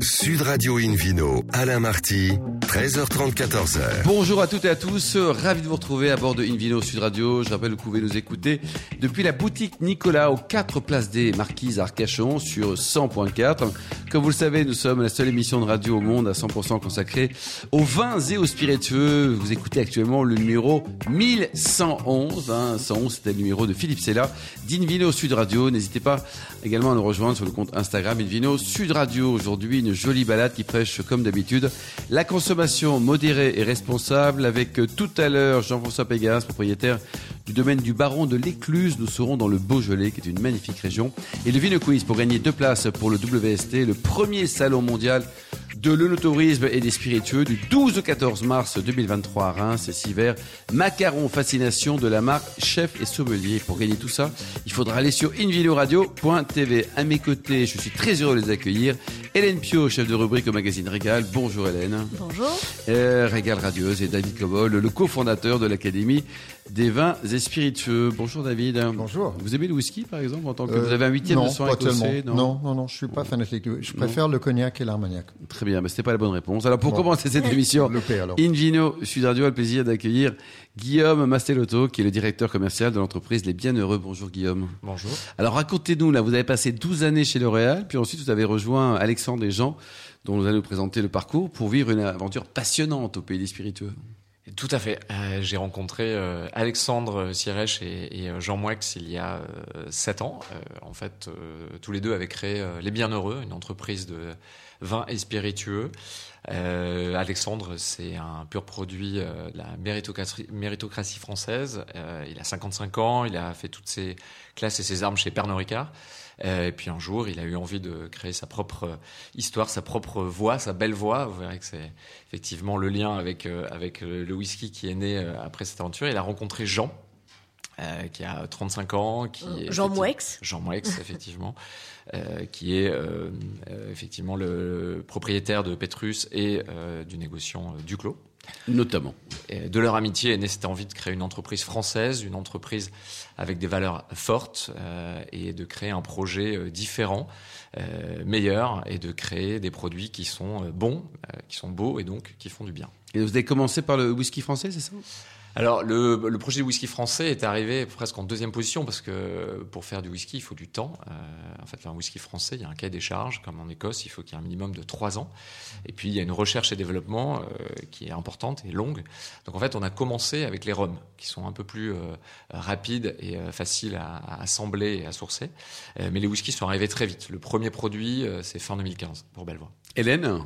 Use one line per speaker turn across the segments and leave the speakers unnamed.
Sud Radio Invino, Alain Marty, 13h30, 14h.
Bonjour à toutes et à tous, ravi de vous retrouver à bord de Invino Sud Radio. Je rappelle que vous pouvez nous écouter depuis la boutique Nicolas aux 4 places des Marquises Arcachon sur 100.4. Comme vous le savez, nous sommes la seule émission de radio au monde à 100% consacrée aux vins et aux spiritueux. Vous écoutez actuellement le numéro 1111. Hein. 111, c'était le numéro de Philippe Sella d'Invino Sud Radio. N'hésitez pas également à nous rejoindre sur le compte Instagram Invino Sud Radio. Aujourd'hui, une jolie balade qui prêche, comme d'habitude, la consommation modérée et responsable avec euh, tout à l'heure Jean-François Pégas, propriétaire du domaine du Baron de l'Écluse. Nous serons dans le Beaujolais, qui est une magnifique région. Et le Vino Quiz pour gagner deux places pour le WST, le premier salon mondial de l'œnotourisme et des spiritueux du 12 au 14 mars 2023 à Reims et Siver. Macaron Fascination de la marque Chef et Sommelier. Pour gagner tout ça, il faudra aller sur invinoradio.tv. À mes côtés, je suis très heureux de les accueillir. Hélène Pio, chef de rubrique au magazine Régal. Bonjour Hélène.
Bonjour.
Euh, Régal Radieuse et David Cobol, le cofondateur de l'Académie des vins et spiritueux. Bonjour David.
Bonjour.
Vous aimez le whisky par exemple en tant que
Euh,
vous avez un huitième
non,
de sang
pas
écossais
tellement. Non, non, non, je suis pas fanatique. Je
Non.
préfère le cognac et l'armagnac.
Très bien, mais c'était pas la bonne réponse. Alors pour
Bon.
commencer cette émission,
Loupé alors.
Invino Sud Radio a le plaisir d'accueillir Guillaume Mastelotto, qui est le directeur commercial de l'entreprise Les Bienheureux. Bonjour Guillaume.
Bonjour.
Alors racontez-nous, là, vous avez passé 12 années chez L'Oréal, puis ensuite vous avez rejoint Alexandre et Jean, dont nous allons nous présenter le parcours, pour vivre une aventure passionnante au pays des spiritueux.
Tout à fait. Euh, J'ai rencontré euh, Alexandre Sirèche et, euh, Jean Moix il y a sept ans. En fait, tous les deux avaient créé Les Bienheureux, une entreprise de vins et spiritueux. Alexandre, c'est un pur produit de la méritocratie, française. Il a 55 ans, il a fait toutes ses classes et ses armes chez Pernod. Euh, et puis un jour, il a eu envie de créer sa propre euh, histoire, sa propre voix, sa belle voix. Vous verrez que c'est effectivement le lien avec, euh, avec le whisky qui est né après cette aventure. Il a rencontré Jean, euh, qui a 35 ans. Qui est
Jean Mouex.
Jean Mouex, effectivement, euh, qui est euh, effectivement le propriétaire de Petrus et du négociant Duclos.
Notamment.
De leur amitié est née cette envie de créer une entreprise française, une entreprise avec des valeurs fortes euh, et de créer un projet euh, différent, euh, meilleur et de créer des produits qui sont bons, euh, qui sont beaux et donc qui font du bien.
Et vous avez commencé par le whisky français, c'est ça?
Alors, le, projet de whisky français est arrivé presque en deuxième position parce que pour faire du whisky, il faut du temps. Euh, en fait, un whisky français, il y a un cahier des charges, comme en Écosse, il faut qu'il y ait un minimum de trois ans. Et puis, il y a une recherche et développement euh, qui est importante et longue. Donc, en fait, on a commencé avec les rhums, qui sont un peu plus euh, rapides et faciles à, assembler et à sourcer. Mais les whiskies sont arrivés très vite. Le premier produit, c'est fin 2015 pour Belvoir.
Hélène,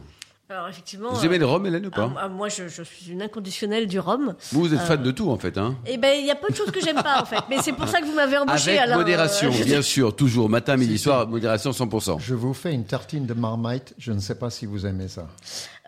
Alors effectivement.
vous aimez
euh,
le rhum, Hélène, ou pas
ah, ah, moi, je, je suis une inconditionnelle du rhum.
Vous, vous êtes
euh,
fan de tout, en fait. Hein
Eh ben, il y a peu de choses que j'aime pas en fait, mais c'est pour ça que vous m'avez embauché.
Avec
Alain.
modération,
Euh,
bien sûr, toujours. Matin, midi, soir, modération 100%.
Je vous fais une tartine de marmite. Je ne sais pas si vous aimez ça.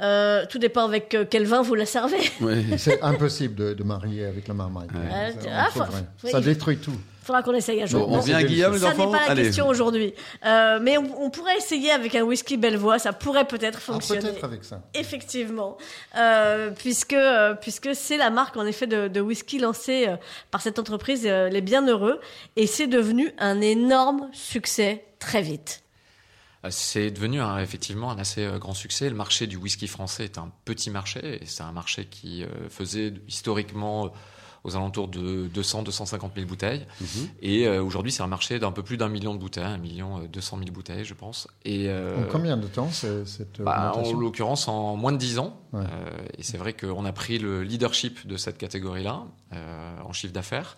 euh, tout dépend avec euh, quel vin vous la servez.
Ouais.
C'est impossible de, de marier avec la marmite.
Ouais.
Ça,
Ah,
Ça
oui.
détruit tout.
Faudra qu'on essaye un jour.
Bon, on
Bon,
vient à Guillaume, les
ça n'est pas la
Allez.
question aujourd'hui, Euh, mais on, on pourrait essayer avec un whisky Bellevoix, ça pourrait peut-être
Ah,
fonctionner.
Peut-être avec ça.
Effectivement, euh, puisque euh, puisque c'est la marque en effet de, de whisky lancée euh, par cette entreprise euh, Les Bienheureux et c'est devenu un énorme succès très vite.
C'est devenu un- effectivement un assez grand succès. Le marché du whisky français est un petit marché et c'est un marché qui euh, faisait historiquement euh, aux alentours de 200-250 000 bouteilles.
Mhm.
Et euh, aujourd'hui, c'est un marché d'un peu plus d'un million de bouteilles, un million euh, 200 000 bouteilles, je pense. Et euh,
En combien de temps cette
bah, en l'occurrence, en moins de 10 ans.
Ouais.
Euh, et c'est vrai qu'on a pris le leadership de cette catégorie-là euh, en chiffre d'affaires.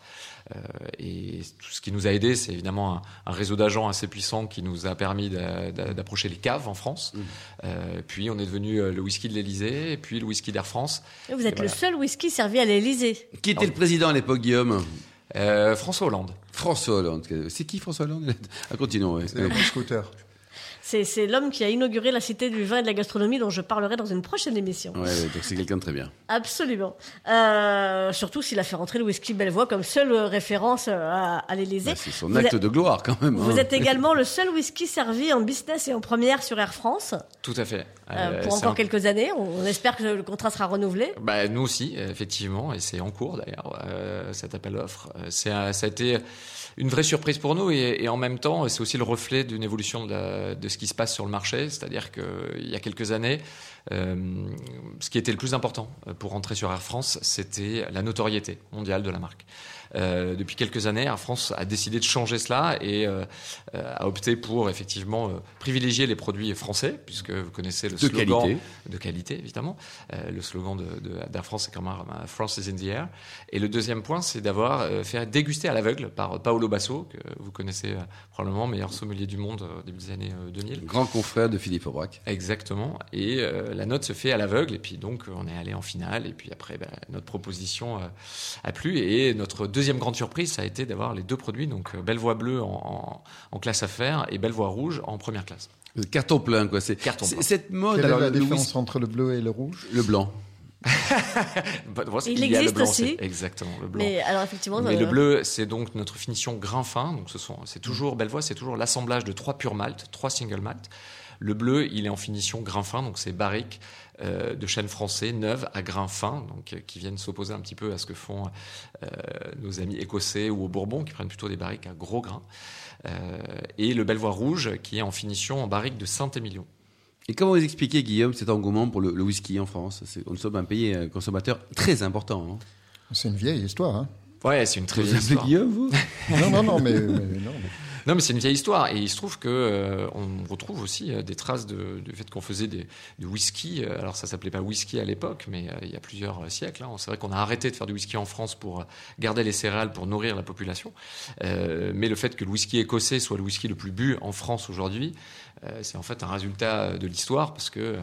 Euh, et tout ce qui nous a aidé, c'est évidemment un, un réseau d'agents assez puissant qui nous a permis d'a- d'a- d'approcher les caves en France.
Mhm.
Euh, puis on est devenu euh, le whisky de l'Elysée, et puis le whisky d'Air France.
Et vous êtes
Et
le seul whisky servi à l'Élysée.
Qui était le président à l'époque, Guillaume?
Euh, François Hollande.
François Hollande. C'est qui François Hollande? Ah, continuons. ouais.
C'est le scooter.
C'est c'est l'homme qui a inauguré la cité du vin et de la gastronomie dont je parlerai dans une prochaine émission.
Ouais, ouais, donc c'est quelqu'un de très bien.
Absolument. Euh, surtout s'il a fait rentrer le whisky Bellevoix comme seule référence euh, à, à l'Élysée.
Bah, c'est son
Vous
acte de gloire quand même.
Vous
hein.
êtes également le seul whisky servi en business et en première sur Air France
Tout à fait.
euh, pour encore
un-
quelques années. On, espère que le contrat sera renouvelé.
Bah, nous aussi, effectivement, et c'est en cours d'ailleurs, euh, cet appel d'offres. C'est un- ça a été une vraie surprise pour nous et, et en même temps, c'est aussi le reflet d'une évolution de, la- de ce qui se passe sur le marché. C'est-à-dire qu'il y a quelques années, euh, ce qui était le plus important pour rentrer sur Air France, c'était la notoriété mondiale de la marque. Euh, depuis quelques années, Air France a décidé de changer cela et euh, euh, a opté pour effectivement privilégier les produits français, puisque vous connaissez le
de
slogan
qualité.
de qualité, évidemment. le slogan d'Air de, France, c'est quand même France is in the air. Et le deuxième point, c'est d'avoir fait déguster à l'aveugle par Paolo Basso, que vous connaissez probablement, meilleur sommelier du monde au début des années 2000.
Grand confrère de Philippe Aubrac.
Exactement. Et la note se fait à l'aveugle. Et puis donc, on est allé en finale. Et puis après, ben, notre proposition a plu. Et notre deuxième deuxième grande surprise, ça a été d'avoir les deux produits, donc euh, Bellevoie bleue en, en, classe affaires et Bellevoie rouge en première classe.
Le carton plein, quoi. C'est
carton plein.
Cette mode.
Quelle
alors,
est la
le
différence entre le bleu et le rouge?
Le blanc.
Bah,
Il
le
existe
blanc,
aussi.
Exactement, le blanc.
Mais alors effectivement,
Mais
euh,
le bleu, c'est donc notre finition grain fin. Donc ce sont, c'est toujours Bellevoie, c'est toujours l'assemblage de trois pure malt, trois single malt. Le bleu, il est en finition grain fin, donc c'est barrique euh, de chêne français neuve à grain fin, donc euh, qui viennent s'opposer un petit peu à ce que font euh, nos amis écossais ou au Bourbon, qui prennent plutôt des barriques à gros grains. Euh, et le Bellevoie rouge, qui est en finition en barrique de Saint-Émilion.
Et comment vous expliquez, Guillaume, cet engouement pour le, le whisky en France? C'est- Nous sommes un pays consommateur très important. Hein.
C'est une vieille histoire. Hein
Ouais, c'est une très
Vous
vieille histoire.
Guillaume, vous?
Non, non, non, mais, mais non. mais-
Non, mais c'est une vieille histoire. Et il se trouve que euh, on retrouve aussi euh, des traces de, du fait qu'on faisait des, du whisky. Euh, Alors ça s'appelait pas whisky à l'époque, mais euh, il y a plusieurs siècles. hein. C'est vrai qu'on a arrêté de faire du whisky en France pour garder les céréales, pour nourrir la population. Mais le fait que le whisky écossais soit le whisky le plus bu en France aujourd'hui, c'est en fait un résultat de l'histoire parce que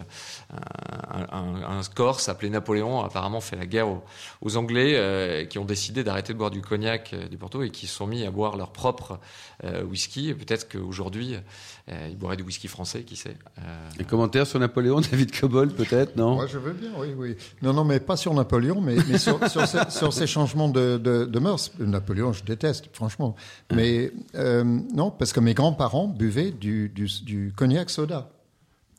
un, un, un Corse appelé Napoléon a apparemment fait la guerre aux, aux Anglais euh, qui ont décidé d'arrêter de boire du cognac du Porto et qui se sont mis à boire leur propre whisky. Et Peut-être qu'aujourd'hui, euh, ils boiraient du whisky français, qui sait. Euh,
Un commentaire sur Napoléon, David Cobol, peut-être, non?
Moi, je veux bien, oui, oui. Non, non, mais pas sur Napoléon, mais, mais sur, sur, ces, sur ces changements de, de, de mœurs. Napoléon, je déteste, franchement. Mais euh, non, parce que mes grands-parents buvaient du, du, du cognac soda.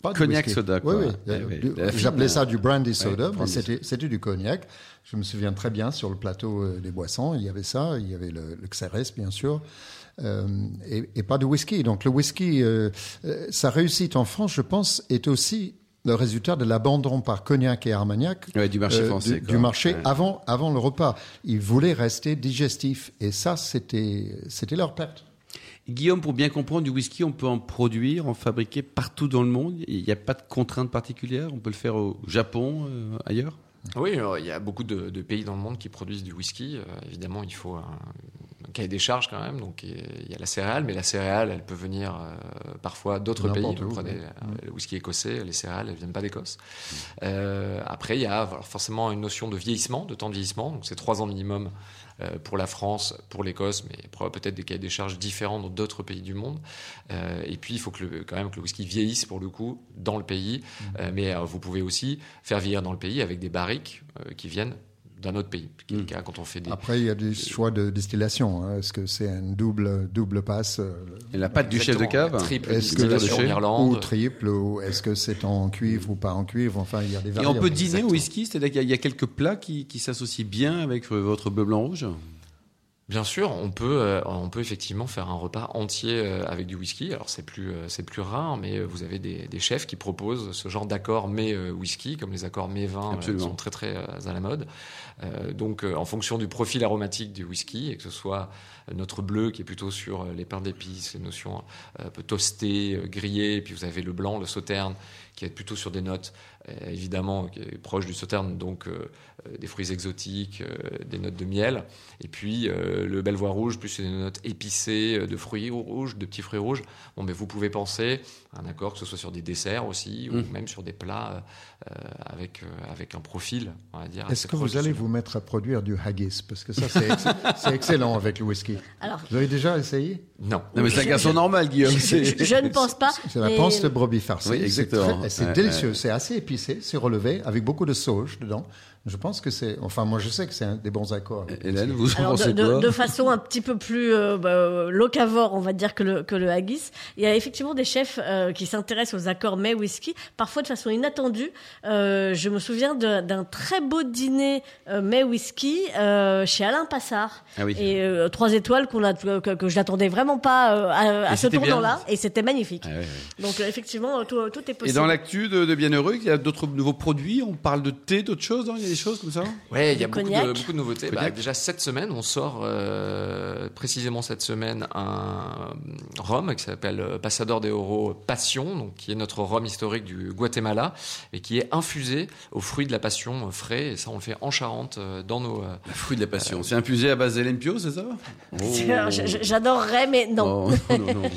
Pas
Cognac
whisky.
soda, quoi.
Oui, oui. J'appelais ça du brandy soda, mais c'était c'était du cognac. Je me souviens très bien sur le plateau euh, des boissons, il y avait ça, il y avait le, le Xérès, bien sûr. Euh, et, et pas de whisky. Donc le whisky, euh, euh, sa réussite en France, je pense, est aussi le résultat de l'abandon par Cognac et Armagnac
Ouais, du marché
euh,
français,
du, marché
Ouais.
avant, avant le repas. Ils voulaient rester digestifs. Et ça, c'était c'était leur perte.
Guillaume, pour bien comprendre, du whisky, on peut en produire, en fabriquer partout dans le monde. Il n'y a pas de contraintes particulières. On peut le faire au Japon, euh, ailleurs?
Oui, alors, il y a beaucoup de, de pays dans le monde qui produisent du whisky. Euh, évidemment, il faut un cahier des charges quand même. Donc, il y a la céréale, mais la céréale, elle peut venir euh, parfois d'autres pays. Vous prenez euh, le whisky écossais, les céréales, elles viennent pas d'Écosse. Euh, après, il y a alors, forcément une notion de vieillissement, de temps de vieillissement. Donc, c'est trois ans minimum euh, pour la France, pour l'Écosse, mais peut-être des cahiers des charges différents dans d'autres pays du monde. Et puis, il faut que le, quand même que le whisky vieillisse pour le coup dans le pays. Euh, mais vous pouvez aussi faire vieillir dans le pays avec des barriques qui viennent d'un autre pays. Ce qui est le cas quand on fait des.
Après, il y a des choix de distillation. hein. Est-ce que c'est un double, double passe euh,
Et la pâte du chef de cave.
Triple
Est-ce que
distillation en
le-
ou
Irlande.
triple ou est-ce que c'est en cuivre ou pas en cuivre Enfin, il y a des
Et
variables.
on peut dîner au whisky, c'est-à-dire qu'il y a- il y a quelques plats qui, qui s'associent bien avec votre bleu blanc rouge?
Bien sûr, on peut, euh, on peut effectivement faire un repas entier euh, avec du whisky. Alors c'est plus, euh, c'est plus rare, mais vous avez des, des chefs qui proposent ce genre d'accord mais euh, whisky, comme les accords mais vin,
Absolument.
sont très très à la mode. Donc en fonction du profil aromatique du whisky, et que ce soit notre bleu qui est plutôt sur les pains d'épices, les notions un peu toastées, grillées, et puis vous avez le blanc, le sauterne, qui est plutôt sur des notes euh, évidemment qui est proche du sauterne, donc euh, euh, des fruits exotiques, euh, des notes de miel, et puis euh, le belvoir rouge plus des notes épicées de fruits rouges, de petits fruits rouges. Bon, mais vous pouvez penser à un accord que ce soit sur des desserts aussi, ou
Mm.
même sur des plats euh, avec euh, avec un profil, on va dire.
Est-ce que vous allez vous mettre à produire du haggis? Parce que ça, c'est ex- c'est excellent avec le whisky.
Alors,
Vous avez déjà essayé?
Non.
Non, mais c'est un garçon normal, Guillaume.
je,
c'est-
je- je ne pense pas.
C'est la panse de brebis farcie.
Oui, exactement.
C'est délicieux. C'est assez épicé, c'est relevé, avec beaucoup de sauge dedans. Je pense que c'est. Enfin, moi, je sais que c'est un des bons accords.
Hélène, vous en
Alors,
pensez
de-
quoi
de façon un petit peu plus euh, bah, locavore, on va dire, que le, que le haggis, il y a effectivement des chefs euh, qui s'intéressent aux accords mets whisky, parfois de façon inattendue. Euh, je me souviens d'un très beau dîner euh, mets whisky euh, chez Alain Passard.
Ah oui.
Et euh, trois étoiles qu'on a, que, que je n'attendais vraiment pas euh, à, à
Et
ce tournant-là. Et c'était magnifique.
Ah.
Donc euh, effectivement, tout, tout est
Et
possible.
dans l'actu de, de Bienheureux, il y a d'autres nouveaux produits? On parle de thé, d'autres choses. a des choses comme ça.
Ouais, il y a beaucoup de, beaucoup de nouveautés. Bah, déjà cette semaine, on sort euh, précisément cette semaine un rhum qui s'appelle euh, Passador de Oro Passion, donc qui est notre rhum historique du Guatemala et qui est infusé aux fruits de la passion euh, frais. Et ça, on le fait en Charente euh, dans nos. euh,
Le fruit de la passion. C'est infusé à base d'Elempio, c'est ça?
Je- J'adorerais, mais non.
Oh, non, non.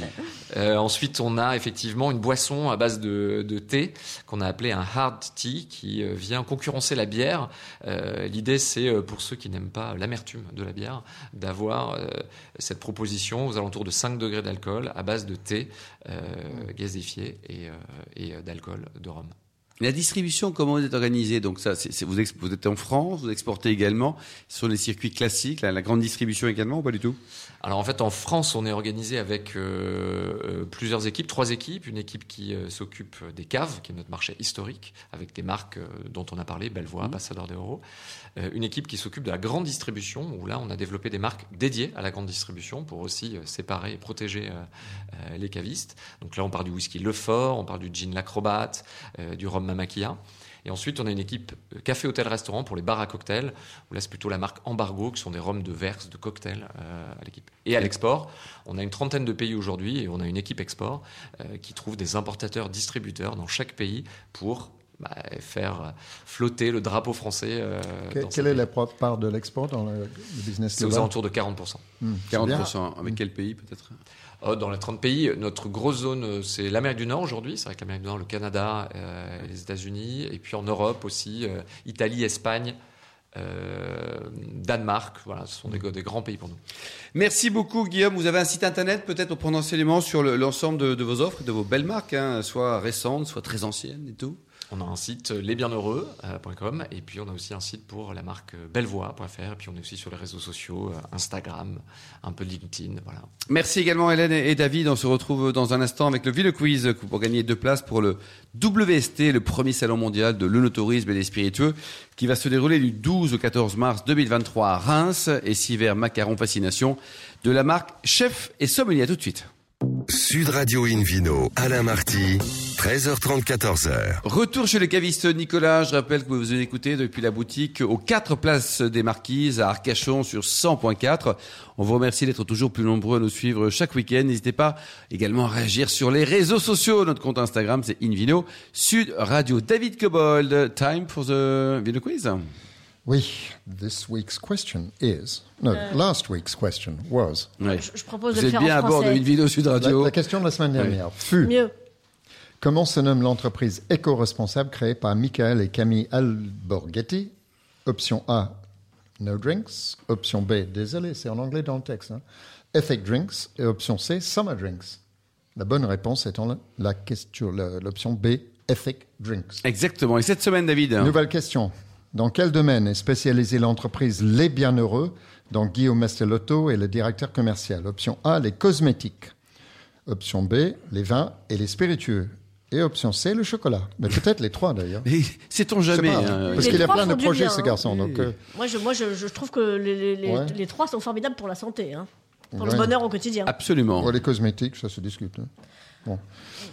Euh, ensuite, on a effectivement une boisson à base de, de thé qu'on a appelé un hard tea qui vient concurrencer la bière. Euh, L'idée, c'est euh, pour ceux qui n'aiment pas l'amertume de la bière, d'avoir euh, cette proposition aux alentours de 5 degrés d'alcool à base de thé gazéfié et, et d'alcool de rhum.
La distribution, comment vous êtes organisée? Donc ça, vous êtes en France, vous exportez également sur les circuits classiques, la, la grande distribution également ou pas du tout?
Alors en fait, en France, on est organisé avec euh, euh, plusieurs équipes, trois équipes. Une équipe qui euh, s'occupe des caves, qui est notre marché historique, avec des marques euh, dont on a parlé, Belvois, Passador de Oro. Euh, une équipe qui s'occupe de la grande distribution, où là, on a développé des marques dédiées à la grande distribution pour aussi séparer et protéger les cavistes. Donc là, on parle du whisky Lefort, on parle du gin L'Acrobate, du rhum Mamakia. Et ensuite, on a une équipe euh, café, hôtel, restaurant pour les bars à cocktails, où là, c'est plutôt la marque Embargo, qui sont des rhums de verse, de cocktails euh, à l'équipe. Et à l'export, on a une trentaine de pays aujourd'hui et on a une équipe export euh, qui trouve des importateurs, distributeurs dans chaque pays pour bah, faire flotter le drapeau français. euh,
Que-
dans ces
quelle est
pays.
la part de l'export dans le, le business
C'est aux alentours de 40%.
Hmm, c'est bien.
40%. Avec quel pays peut-être?
Dans les 30 pays, notre grosse zone, euh, c'est l'Amérique du Nord aujourd'hui. C'est vrai que l'Amérique du Nord, le Canada, euh, les États-Unis. Et puis en Europe aussi, euh, Italie, Espagne, Danemark. Voilà, ce sont des, grands pays pour nous.
Merci beaucoup Guillaume. Vous avez un site internet peut-être pour prendre enseignement sur le- l'ensemble de, de vos offres, de vos belles marques, hein, soit récentes, soit très anciennes et tout?
On a un site euh, lesbienheureux.com et puis on a aussi un site pour la marque euh, bellevoix.fr et puis on est aussi sur les réseaux sociaux, euh, Instagram, un peu LinkedIn, voilà.
Merci également Hélène et David. On se retrouve dans un instant avec le Ville Quiz pour gagner deux places pour le WST, le premier salon mondial de l'œnotourisme et des spiritueux, qui va se dérouler du 12 au 14 mars 2023 à Reims et six verres macaron fascination de la marque Chef et Sommelier. À tout de suite.
Sud Radio Invino, Alain Marty, 13h30, 14h.
Retour chez le caviste Nicolas. Je rappelle que vous écoutez depuis la boutique aux 4 places des Marquises à Arcachon sur 100.4. On vous remercie d'être toujours plus nombreux à nous suivre chaque week-end. N'hésitez pas également à réagir sur les réseaux sociaux. Notre compte Instagram, c'est Invino Sud Radio. David Cobold, time for the Vino Quiz.
Oui, this week's question is. No, last week's question was.
Ouais.
Je, je propose de
Vous
le
êtes
faire
bien
en
à bord de. Invino Sud
La,
Radio.
la question de la semaine dernière fut
Mieux.
comment se nomme l'entreprise éco-responsable créée par Michael et Camille Alborghetti? Option A, No Drinks. Option B, désolé, c'est en anglais dans le texte. hein. Ethic Drinks. Et option C, Summer Drinks. La bonne réponse étant la, la question, la- l'option B, Ethic Drinks.
Exactement. Et cette semaine, David
Nouvelle question. Dans quel domaine est spécialisée l'entreprise Les Bienheureux? Dont Guillaume Mastelotto est le directeur commercial Option A, les cosmétiques. Option B, les vins et les spiritueux. Et option C, le chocolat. Mais peut-être les trois d'ailleurs.
Mais Sait-on jamais
pas,
hein.
Parce qu'il a
trois
plein de projets,
bien,
ce
hein.
garçon. Donc, euh,
Moi, je, moi je, je trouve que les, les- les-
Ouais.
les trois sont formidables pour la santé, hein. pour
Ouais.
le bonheur au quotidien.
Absolument.
ouais, les cosmétiques, ça se discute. hein. Bon.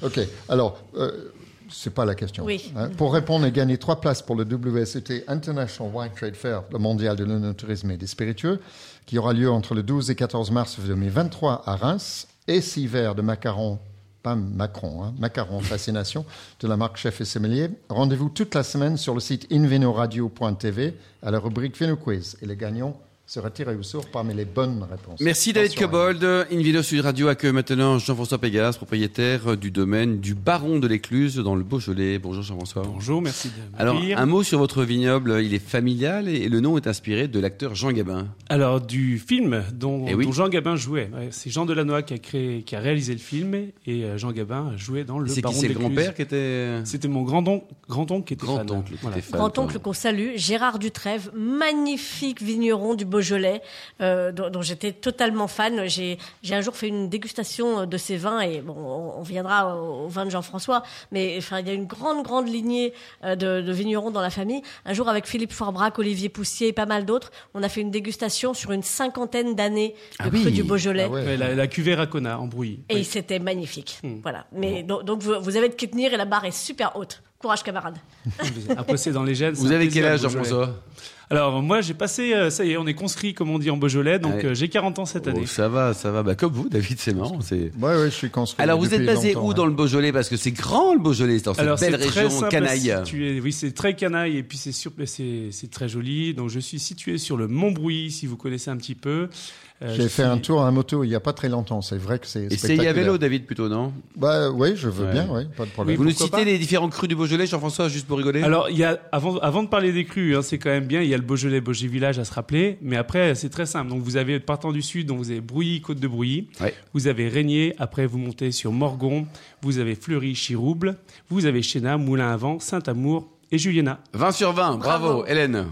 Ok. Alors, euh, c'est pas la question.
Oui.
Hein. Pour répondre et gagner trois places pour le WSET International Wine Trade Fair, le mondial de l'œnotourisme et des spiritueux, qui aura lieu entre le 12 et 14 mars 2023 à Reims, et six verres de macarons, pas Macron, hein, macarons fascination de la marque Chef et Sommelier. Rendez-vous toute la semaine sur le site invinoradio.tv à la rubrique Vino Quiz. Et les gagnants sera tiré au sort parmi les bonnes réponses.
Merci David. Cobold. Invino Sud Radio accueille maintenant Jean-François Pégas, propriétaire du domaine du Baron de l'Écluse dans le Beaujolais. Bonjour Jean-François.
Bonjour, merci de
Alors, un mot sur votre vignoble. Il est familial et le nom est inspiré de l'acteur Jean Gabin.
Alors, du film dont,
Eh oui.
dont Jean Gabin jouait. C'est Jean Delannoy qui a, créé, qui a réalisé le film et euh, Jean Gabin jouait dans le
qui?
Baron de l'Écluse.
grand-père qui était.
C'était mon grand-oncle grand -oncle qui était fan.
Grand-oncle
Voilà.
Grand-oncle qu'on salue, Gérard Dutrève, magnifique vigneron du Beaujolais, euh, dont, dont j'étais totalement fan. J'ai j'ai un jour fait une dégustation de ses vins et bon, on, on viendra au, au vin de Jean-François, mais enfin il y a une grande grande lignée euh, de, de vignerons dans la famille. Un jour avec Philippe Foirbrac, Olivier Poussier et pas mal d'autres, on a fait une dégustation sur une cinquantaine d'années de
Ah oui.
du Beaujolais.
Ah ouais.
La, la cuvée Racona en brouillis.
Et
Oui.
c'était magnifique.
Hmm.
Voilà. Mais donc, donc vous, vous avez de qui tenir et la barre est super haute. Courage camarades.
Après, c'est dans les gènes.
Vous avez quel âge. Jean-François
Alors, moi, j'ai passé, euh, ça y est, on est conscrit, comme on dit en Beaujolais, donc
Ouais.
euh, j'ai 40 ans cette année.
Oh, Ça va, ça va. Bah, comme vous, David, c'est marrant. C'est.
Ouais, ouais, je suis construit.
Alors, vous êtes basé où
hein.
dans le Beaujolais? Parce que c'est grand le Beaujolais, c'est dans cette
Alors
belle région
simple
canaille.
Oui, c'est très canaille et puis c'est très joli. Donc je suis situé sur le Mont Brouilly, si vous connaissez un petit peu. Euh,
J'ai fait
suis-
un tour à moto il n'y a pas très longtemps. C'est vrai que c'est
Et c'est à vélo, David, plutôt, non?
Bah oui, je veux
Ouais.
bien, oui, pas de problème.
Vous nous citez
pas?
les différents crus du Beaujolais, Jean-François, juste pour rigoler?
Alors, il y a, avant, avant de parler des crus, hein, c'est quand même bien, il y a le Beaujolais, Beaujolais Village à se rappeler, mais après, c'est très simple. Donc, vous avez, partant du sud, donc vous avez Brouilly, Côte de Brouilly,
Ouais.
vous avez Régnier, après vous montez sur Morgon, vous avez Fleury, Chirouble, vous avez Chéna, Moulin à Vent, Saint-Amour et Juliena.
20 sur 20, bravo,
Bravo.
Hélène.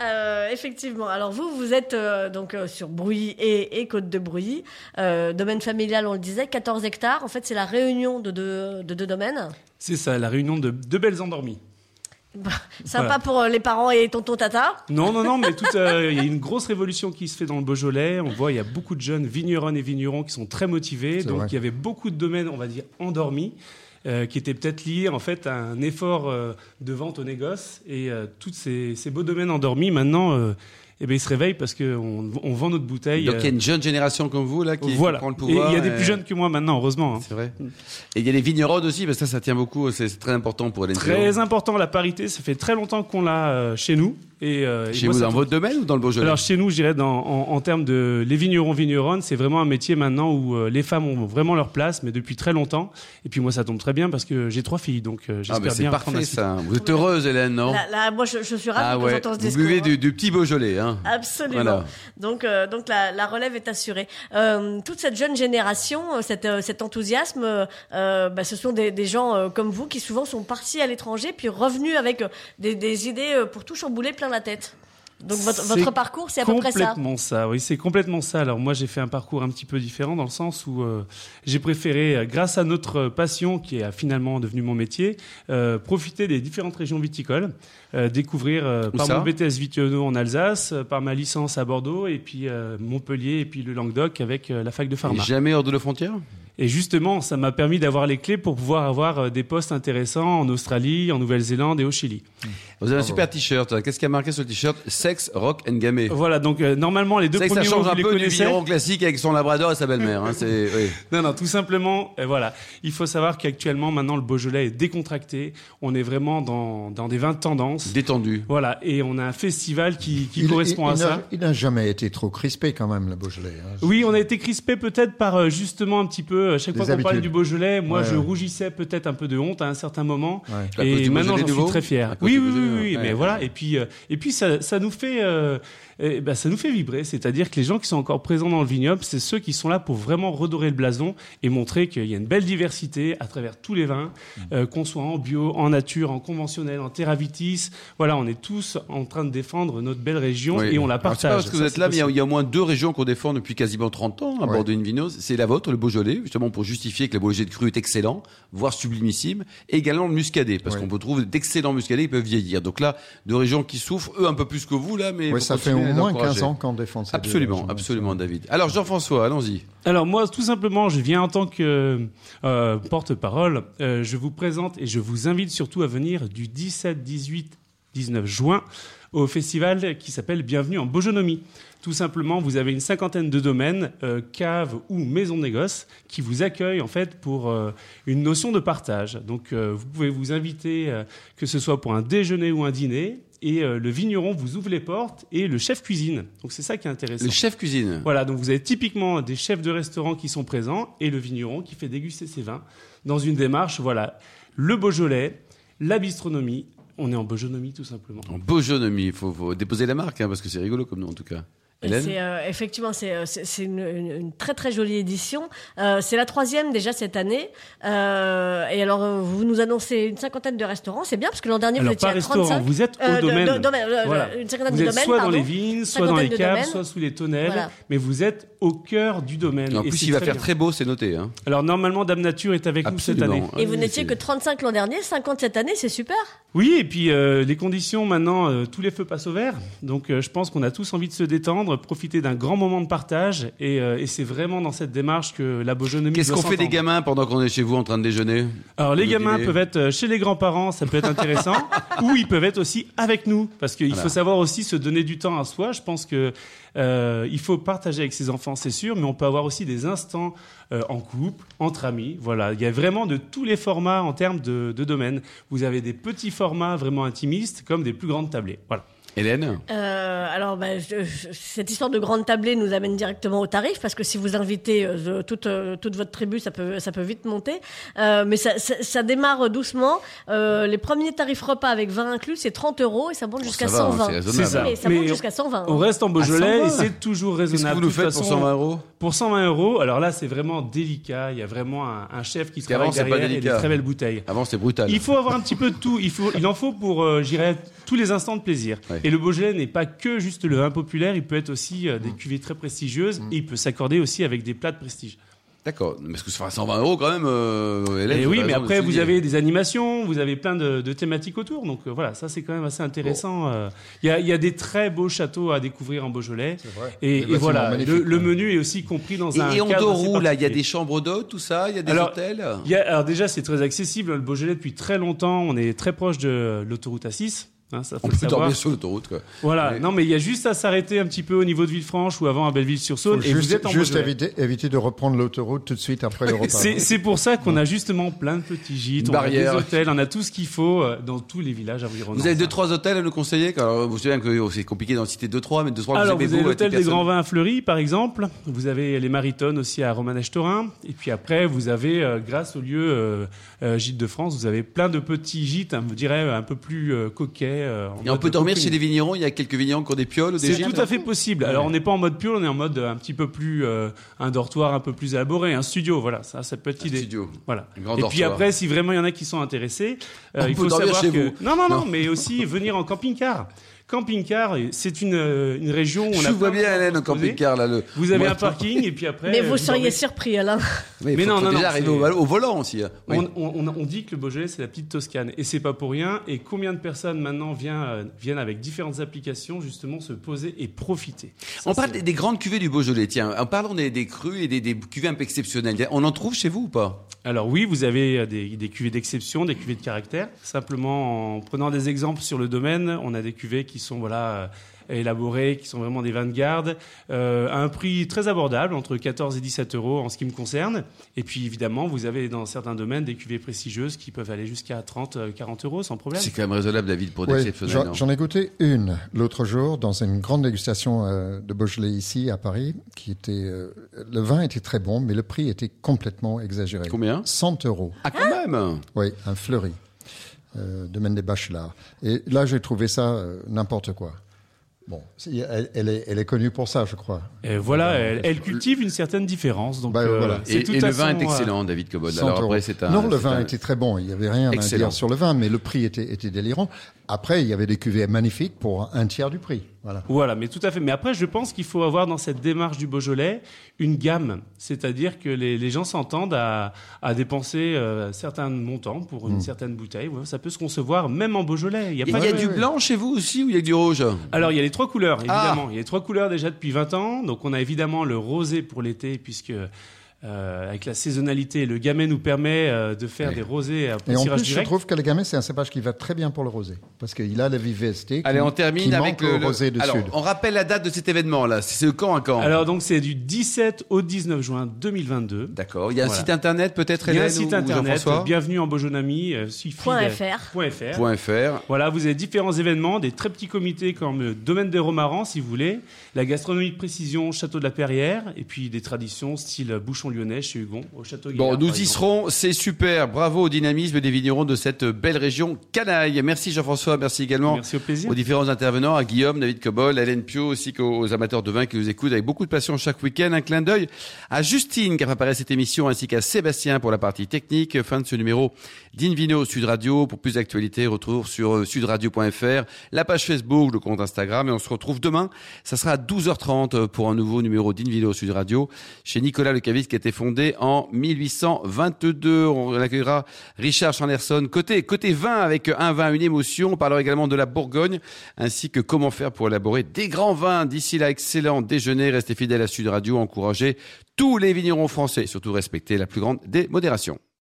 Euh, effectivement. Alors vous, vous êtes euh, donc euh, sur Brouilly et, et Côte de Brouilly. Euh, domaine familial, on le disait, 14 hectares. En fait, c'est la réunion de deux, de deux domaines.
C'est ça, la réunion de deux belles endormies.
Sympa
Voilà.
pour les parents et tonton tata.
Non, non, non, mais tout, euh, il y a une grosse révolution qui se fait dans le Beaujolais. On voit, il y a beaucoup de jeunes vigneronnes et vignerons qui sont très motivés. Donc, il y avait beaucoup de domaines, on va dire, endormis. Euh, qui étaient peut-être liés en fait à un effort euh, de vente au négoce et euh, tous ces, ces beaux domaines endormis maintenant eh ben, ils se réveillent parce qu'on on vend notre bouteille
Donc il y a une jeune génération comme vous là qui,
voilà
prend le
et
pouvoir.
il y a des
et-
plus jeunes que moi maintenant heureusement hein.
C'est vrai. Et il y a les vigneronnes aussi, parce que ça, ça tient beaucoup. C'est très important pour Hélène.
très important la parité ça fait très longtemps qu'on l'a chez nous et, euh, et
Chez
moi,
vous, dans votre domaine ou dans le Beaujolais
Alors chez nous, je dirais dans, en, en termes de les vignerons vigneronnes, c'est vraiment un métier maintenant où euh, les femmes ont vraiment leur place, mais depuis très longtemps. Et puis moi, ça tombe très bien parce que j'ai trois filles, donc euh,
Ah,
j'espère
mais c'est
bien reprendre
parfait ça. Vous êtes heureuse, Hélène, non
Là, là, moi, je, je suis ravie
Ah
que
ouais.
j'entende ce
Vous buvez
hein.
du, du petit Beaujolais, hein
Absolument.
Voilà.
Donc, euh, donc la, la relève est assurée. Euh, toute cette jeune génération, cet, euh, cet enthousiasme, bah, ce sont des, des gens euh, comme vous qui souvent sont partis à l'étranger puis revenus avec des, des idées pour tout chambouler plein la tête. Donc votre, parcours, c'est à peu près ça.
Complètement ça, oui, c'est complètement ça. Alors moi, j'ai fait un parcours un petit peu différent dans le sens où euh, j'ai préféré, euh, grâce à notre passion qui est finalement devenue mon métier, euh, profiter des différentes régions viticoles, euh, découvrir euh, par mon BTS Vitiono en Alsace, euh, par ma licence à Bordeaux et puis euh, Montpellier et puis le Languedoc avec euh, la fac de
Et
pharma.
Jamais hors de la frontière
Et justement, ça m'a permis d'avoir les clés pour pouvoir avoir euh, des postes intéressants en Australie, en Nouvelle-Zélande et au Chili.
Vous avez un super t-shirt. Qu'est-ce qui a marqué sur le t-shirt? Sex, rock and gamay.
Voilà, donc euh, normalement les deux
ça
premiers mots
change
vous
un
les
peu du
connaissez.
vigneron classique avec son labrador et sa belle-mère. Hein. Oui.
Non, non, tout simplement, euh, voilà. Il faut savoir qu'actuellement, maintenant, le Beaujolais est décontracté. On est vraiment dans, dans des vins de tendance.
détendu.
Voilà, et on a un festival qui, qui
Il-
correspond
il-
à
il
ça.
Il n'a jamais été trop crispé quand même, le Beaujolais. hein.
Oui, on a été crispé peut-être par euh, justement un petit peu, à chaque fois qu'on parlait du Beaujolais, moi
Ouais,
je rougissais peut-être un peu de honte à un certain moment.
Ouais.
Et maintenant j'en suis très fier. Oui, oui, oui, oui, mais
Ouais.
voilà. Et puis, euh, et puis ça, ça nous fait, euh, eh ben, ça nous fait vibrer. C'est-à-dire que les gens qui sont encore présents dans le vignoble, c'est ceux qui sont là pour vraiment redorer le blason et montrer qu'il y a une belle diversité à travers tous les vins,
Mm.
euh, qu'on soit en bio, en nature, en conventionnel, en terravitis. Voilà, on est tous en train de défendre notre belle région
Oui.
et on la
Alors,
partage.
pas parce que vous
Ça,
êtes là, mais il y a- au moins deux régions qu'on défend depuis quasiment 30 ans à
Ouais.
bord d'une Vino. C'est la vôtre, le Beaujolais, justement pour justifier que Beaujolais de cru est excellent, voire sublimissime, et également le Muscadet, parce
Ouais.
qu'on peut trouver d'excellents Muscadets qui peuvent vieillir. Donc là, deux régions qui souffrent, eux un peu plus que vous là, mais
Oui,
faut
ça fait au moins
encourager.
15 ans qu'on défend ces deux
Absolument,
régions.
absolument, David. Alors Jean-François, allons-y.
Alors moi, tout simplement, je viens en tant que euh, porte-parole. Euh, je vous présente et je vous invite surtout à venir du 17, 18, 19 juin au festival qui s'appelle Bienvenue en Bojonomie. Tout simplement, vous avez une cinquantaine de domaines, euh, caves ou maisons de négoce, qui vous accueillent en fait pour euh, une notion de partage. Donc, euh, vous pouvez vous inviter, que ce soit pour un déjeuner ou un dîner, et le vigneron vous ouvre les portes et le chef cuisine. Donc, c'est ça qui est intéressant.
Le chef cuisine.
Voilà, donc vous avez typiquement des chefs de restaurant qui sont présents et le vigneron qui fait déguster ses vins dans une démarche, voilà, le Beaujolais, la bistronomie. On est en Beaujonomie tout simplement.
En Bojonomie, il faut, faut déposer la marque, hein, parce que c'est rigolo comme nom en tout cas.
C'est, euh, effectivement, c'est, euh, c'est, une, une- une très très jolie édition. Euh, c'est la troisième déjà cette année. Euh, et alors, vous nous annoncez une cinquantaine de restaurants. C'est bien parce que l'an dernier
Alors,
vous étiez
pas
à
restaurant,
35.
vous êtes au
Euh, de-
domaine.
de- domaine,
Voilà.
Une cinquantaine
Vous êtes
domaines,
soit dans les vignes, soit dans les caves, soit sous les tonnelles,
Voilà.
mais vous êtes au cœur du domaine.
En plus, il va faire
bien.
très beau, c'est noté. Hein.
Alors normalement, Dame Nature est avec nous cette année.
Et vous n'étiez que 35 l'an dernier, 50 cette année, c'est super.
Oui, et puis euh, les conditions maintenant, euh, tous les feux passent au vert. Donc euh, je pense qu'on a tous envie de se détendre, profiter d'un grand moment de partage. Et, euh, et c'est vraiment dans cette démarche que la Beaujonomie
Qu'est-ce qu'on fait des gamins pendant qu'on est chez vous en train de déjeuner?
Alors les gamins peuvent être euh, chez les grands-parents, ça peut être intéressant, ou ils peuvent être aussi avec nous, parce qu'il
Voilà.
faut savoir aussi se donner du temps à soi. Je pense que euh, il faut partager avec ses enfants, c'est sûr, mais on peut avoir aussi des instants euh, en couple, entre amis. Voilà, il y a vraiment de tous les formats en termes de, de domaine. Vous avez des petits formats vraiment intimistes, comme des plus grandes tablées. Voilà.
Hélène
Euh, alors, bah, je- je- cette histoire de grande tablée nous amène directement au tarif, parce que si vous invitez euh, toute, euh, toute votre tribu, ça peut, ça peut vite monter. Euh, mais ça, ça, ça démarre doucement. Euh, les premiers tarifs repas avec vin inclus, c'est 30 euros et ça monte jusqu'à
Oh, ça va, hein,
120.
c'est
ça.
Mais ça
Mais
monte
on-
jusqu'à 120.
On
hein.
reste en Beaujolais
120.
et c'est toujours
Qu'est-ce
raisonnable.
que vous nous faites pour
façon,
120 euros
Pour 120 euros, alors là, c'est vraiment délicat. Il y a vraiment un, un chef qui travaille
pas
derrière et des très belles bouteilles.
Avant, c'était brutal.
Il faut avoir un petit peu de tout. Il, faut, il en faut pour, euh, j'irais, tous les instants de plaisir.
Ouais.
Et le Beaujolais n'est pas que juste le vin populaire, il peut être aussi euh, des cuvées très prestigieuses et il peut s'accorder aussi avec des plats de prestige.
D'accord. Mais est-ce que ça fait 120 euros quand même, euh,
Et
vous
oui, mais après, vous avez des animations, vous avez plein de, de thématiques autour. Donc euh, voilà, ça c'est quand même assez intéressant. Euh, Il y, a, il y a des très beaux châteaux à découvrir en Beaujolais.
vrai.
Et,
Des
et
bâtiments
voilà, le, menu est aussi compris dans un
Et, et en
cadre
Dorou, là, il y a des chambres d'hôtes, tout ça? Il y a des
Alors,
hôtels?
Il y a- alors déjà, c'est très accessible. Le Beaujolais, depuis très longtemps, on est très proche de l'autoroute A6. Hein, ça faut
On
le
peut
savoir.
dormir sur l'autoroute, quoi.
Voilà.
Mais-
Non, mais il y a juste à s'arrêter un petit peu au niveau de Villefranche ou avant à Belleville-sur-Saône. Et
juste
vous êtes en
juste éviter, éviter de reprendre l'autoroute tout de suite après le repas.
C'est c'est pour ça qu'on a justement plein de petits gîtes, on a des hôtels, on a tout ce qu'il faut euh, dans tous les villages environnants.
Vous avez deux, trois hôtels à nous conseiller Alors, vous savez que oh, c'est compliqué d'en citer deux, trois, mais deux, trois,
Alors,
vous
vous
avez
l'hôtel des. Grands Vins à Fleury, par exemple. Vous avez les Maritones aussi à Romanèche-Torin. Et puis après, vous avez, euh, grâce au lieu euh, euh, Gîtes de France, vous avez plein de petits gîtes, hein, je dirais, un peu plus euh, coquets. Euh,
Et on peut dormir chez des vignerons, il y a quelques vignerons qui ont des pioles ou des
C'est tout à fait possible. Alors, on n'est pas en mode piole, on est en mode euh, un petit peu plus, euh, un dortoir un peu plus élaboré, un studio, voilà, ça, ça peut être
Un
l'idée.
studio.
Voilà. Et puis après, si vraiment il y en a qui sont intéressés, il faut savoir que
vous.
non, non, Non. mais aussi venir en camping-car. Camping-car, c'est une, euh, une région où on
Je
a
vois bien Hélène
poser.
camping-car, là. Le...
Vous avez un parking et puis après.
Mais
euh,
vous seriez
dormez.
surpris, Alain.
Mais
faut-
non,
faut
non,
déjà
non,
arriver au, au volant aussi. hein. Oui.
On, on- dit que le Beaujolais, c'est la petite Toscane. Et c'est pas pour rien. Et combien de personnes maintenant viennent, euh, viennent avec différentes applications, justement, se poser et profiter? Ça,
On parle des, des grandes cuvées du Beaujolais. Tiens, en parlant des, des crus et des, des cuvées un peu exceptionnelles, on en trouve chez vous ou pas?
Alors oui, vous avez euh, des, des cuvées d'exception, des cuvées de caractère. Simplement, en prenant des exemples sur le domaine, on a des cuvées qui sont voilà euh, élaborées, qui sont vraiment des vins de garde, euh, à un prix très abordable, entre 14 et 17 euros en ce qui me concerne. Et puis évidemment, vous avez dans certains domaines des cuvées prestigieuses qui peuvent aller jusqu'à 30, euh, 40 euros sans problème.
C'est quand même raisonnable, David, pour
Ouais,
d'exceptionnel.
j'en ai goûté une l'autre jour dans une grande dégustation euh, de Beaujolais ici à Paris, qui était euh, le vin était très bon, mais le prix était complètement exagéré.
Combien?
100 euros.
Ah, quand même
Oui, un fleuri. Euh, domaine des Bachelars. Et là, j'ai trouvé ça euh, n'importe quoi. Bon, elle, elle est, elle est connue pour ça, je crois.
Et voilà, elle, elle cultive une certaine différence. Donc,
Bah,
euh,
voilà.
c'est
Et,
tout
et le vin
son,
est
euh,
excellent, David Cobod.
100
Alors
euros.
après, c'est un.
non, le vin
un-
était très bon. Il n'y avait rien
Excellent.
à dire sur le vin, mais le prix était, était délirant. Après, il y avait des cuvées magnifiques pour un tiers du prix. Voilà.
Voilà, mais tout à fait. Mais après, je pense qu'il faut avoir dans cette démarche du Beaujolais une gamme, c'est-à-dire que les, les gens s'entendent à, à dépenser euh, certains montants pour
Hmm.
une certaine bouteille. Ouais, ça peut se concevoir même en Beaujolais. Il y a pas
il y a du blanc chez vous aussi ou il y a du rouge?
Alors, il y a les trois couleurs,
Ah.
évidemment. Il y a les trois couleurs déjà depuis 20 ans. Donc, on a évidemment le rosé pour l'été, puisque euh, avec la saisonnalité. Le gamay nous permet euh, de faire des rosés à
Et en plus, je trouve que le gamay, c'est un cépage qui va très bien pour le rosé. Parce qu'il a la vivacité. qui-
Allez, on
qui
termine avec
manque
le, le-
rosé du
Alors,
Sud.
on rappelle la date de cet événement là. C'est de quand à quand
Alors donc c'est du 17 au 19 juin 2022.
D'accord. Il y a un
Voilà.
site internet peut-être
Il y a un
Hélène
site
ou
internet, bienvenue en Beaujonami, euh, suffit
Point
de-
fr.
point fr.
Point .fr.
Voilà, vous avez différents événements, des très petits comités comme le domaine des romarans, si vous voulez, la gastronomie de précision, château de la Perrière, et puis des traditions style bouchon lyonnais chez Hugon, au château
Bon, nous y serons, c'est super. Bravo au dynamisme des vignerons de cette belle région canaille. Merci Jean-François, merci également
Merci au plaisir.
aux différents intervenants, à Guillaume, David Cobol, Hélène Pio, ainsi qu'aux amateurs de vin qui nous écoutent avec beaucoup de passion chaque week-end. Un clin d'œil à Justine qui a préparé cette émission, ainsi qu'à Sébastien pour la partie technique. Fin de ce numéro d'Invino Sud Radio. Pour plus d'actualités, retour sur euh, sudradio.fr, la page Facebook, le compte Instagram, et on se retrouve demain. Ça sera à 12h30 pour un nouveau numéro d'Invino Sud Radio chez Nicolas Le Caviste qui a été fondé en 1822. On accueillera Richard Chanderson côté côté vin avec un vin, une émotion. On parlera également de la Bourgogne ainsi que comment faire pour élaborer des grands vins. D'ici là, excellent déjeuner. Restez fidèles à Sud Radio. Encouragez tous les vignerons français. Surtout respectez la plus grande des modérations.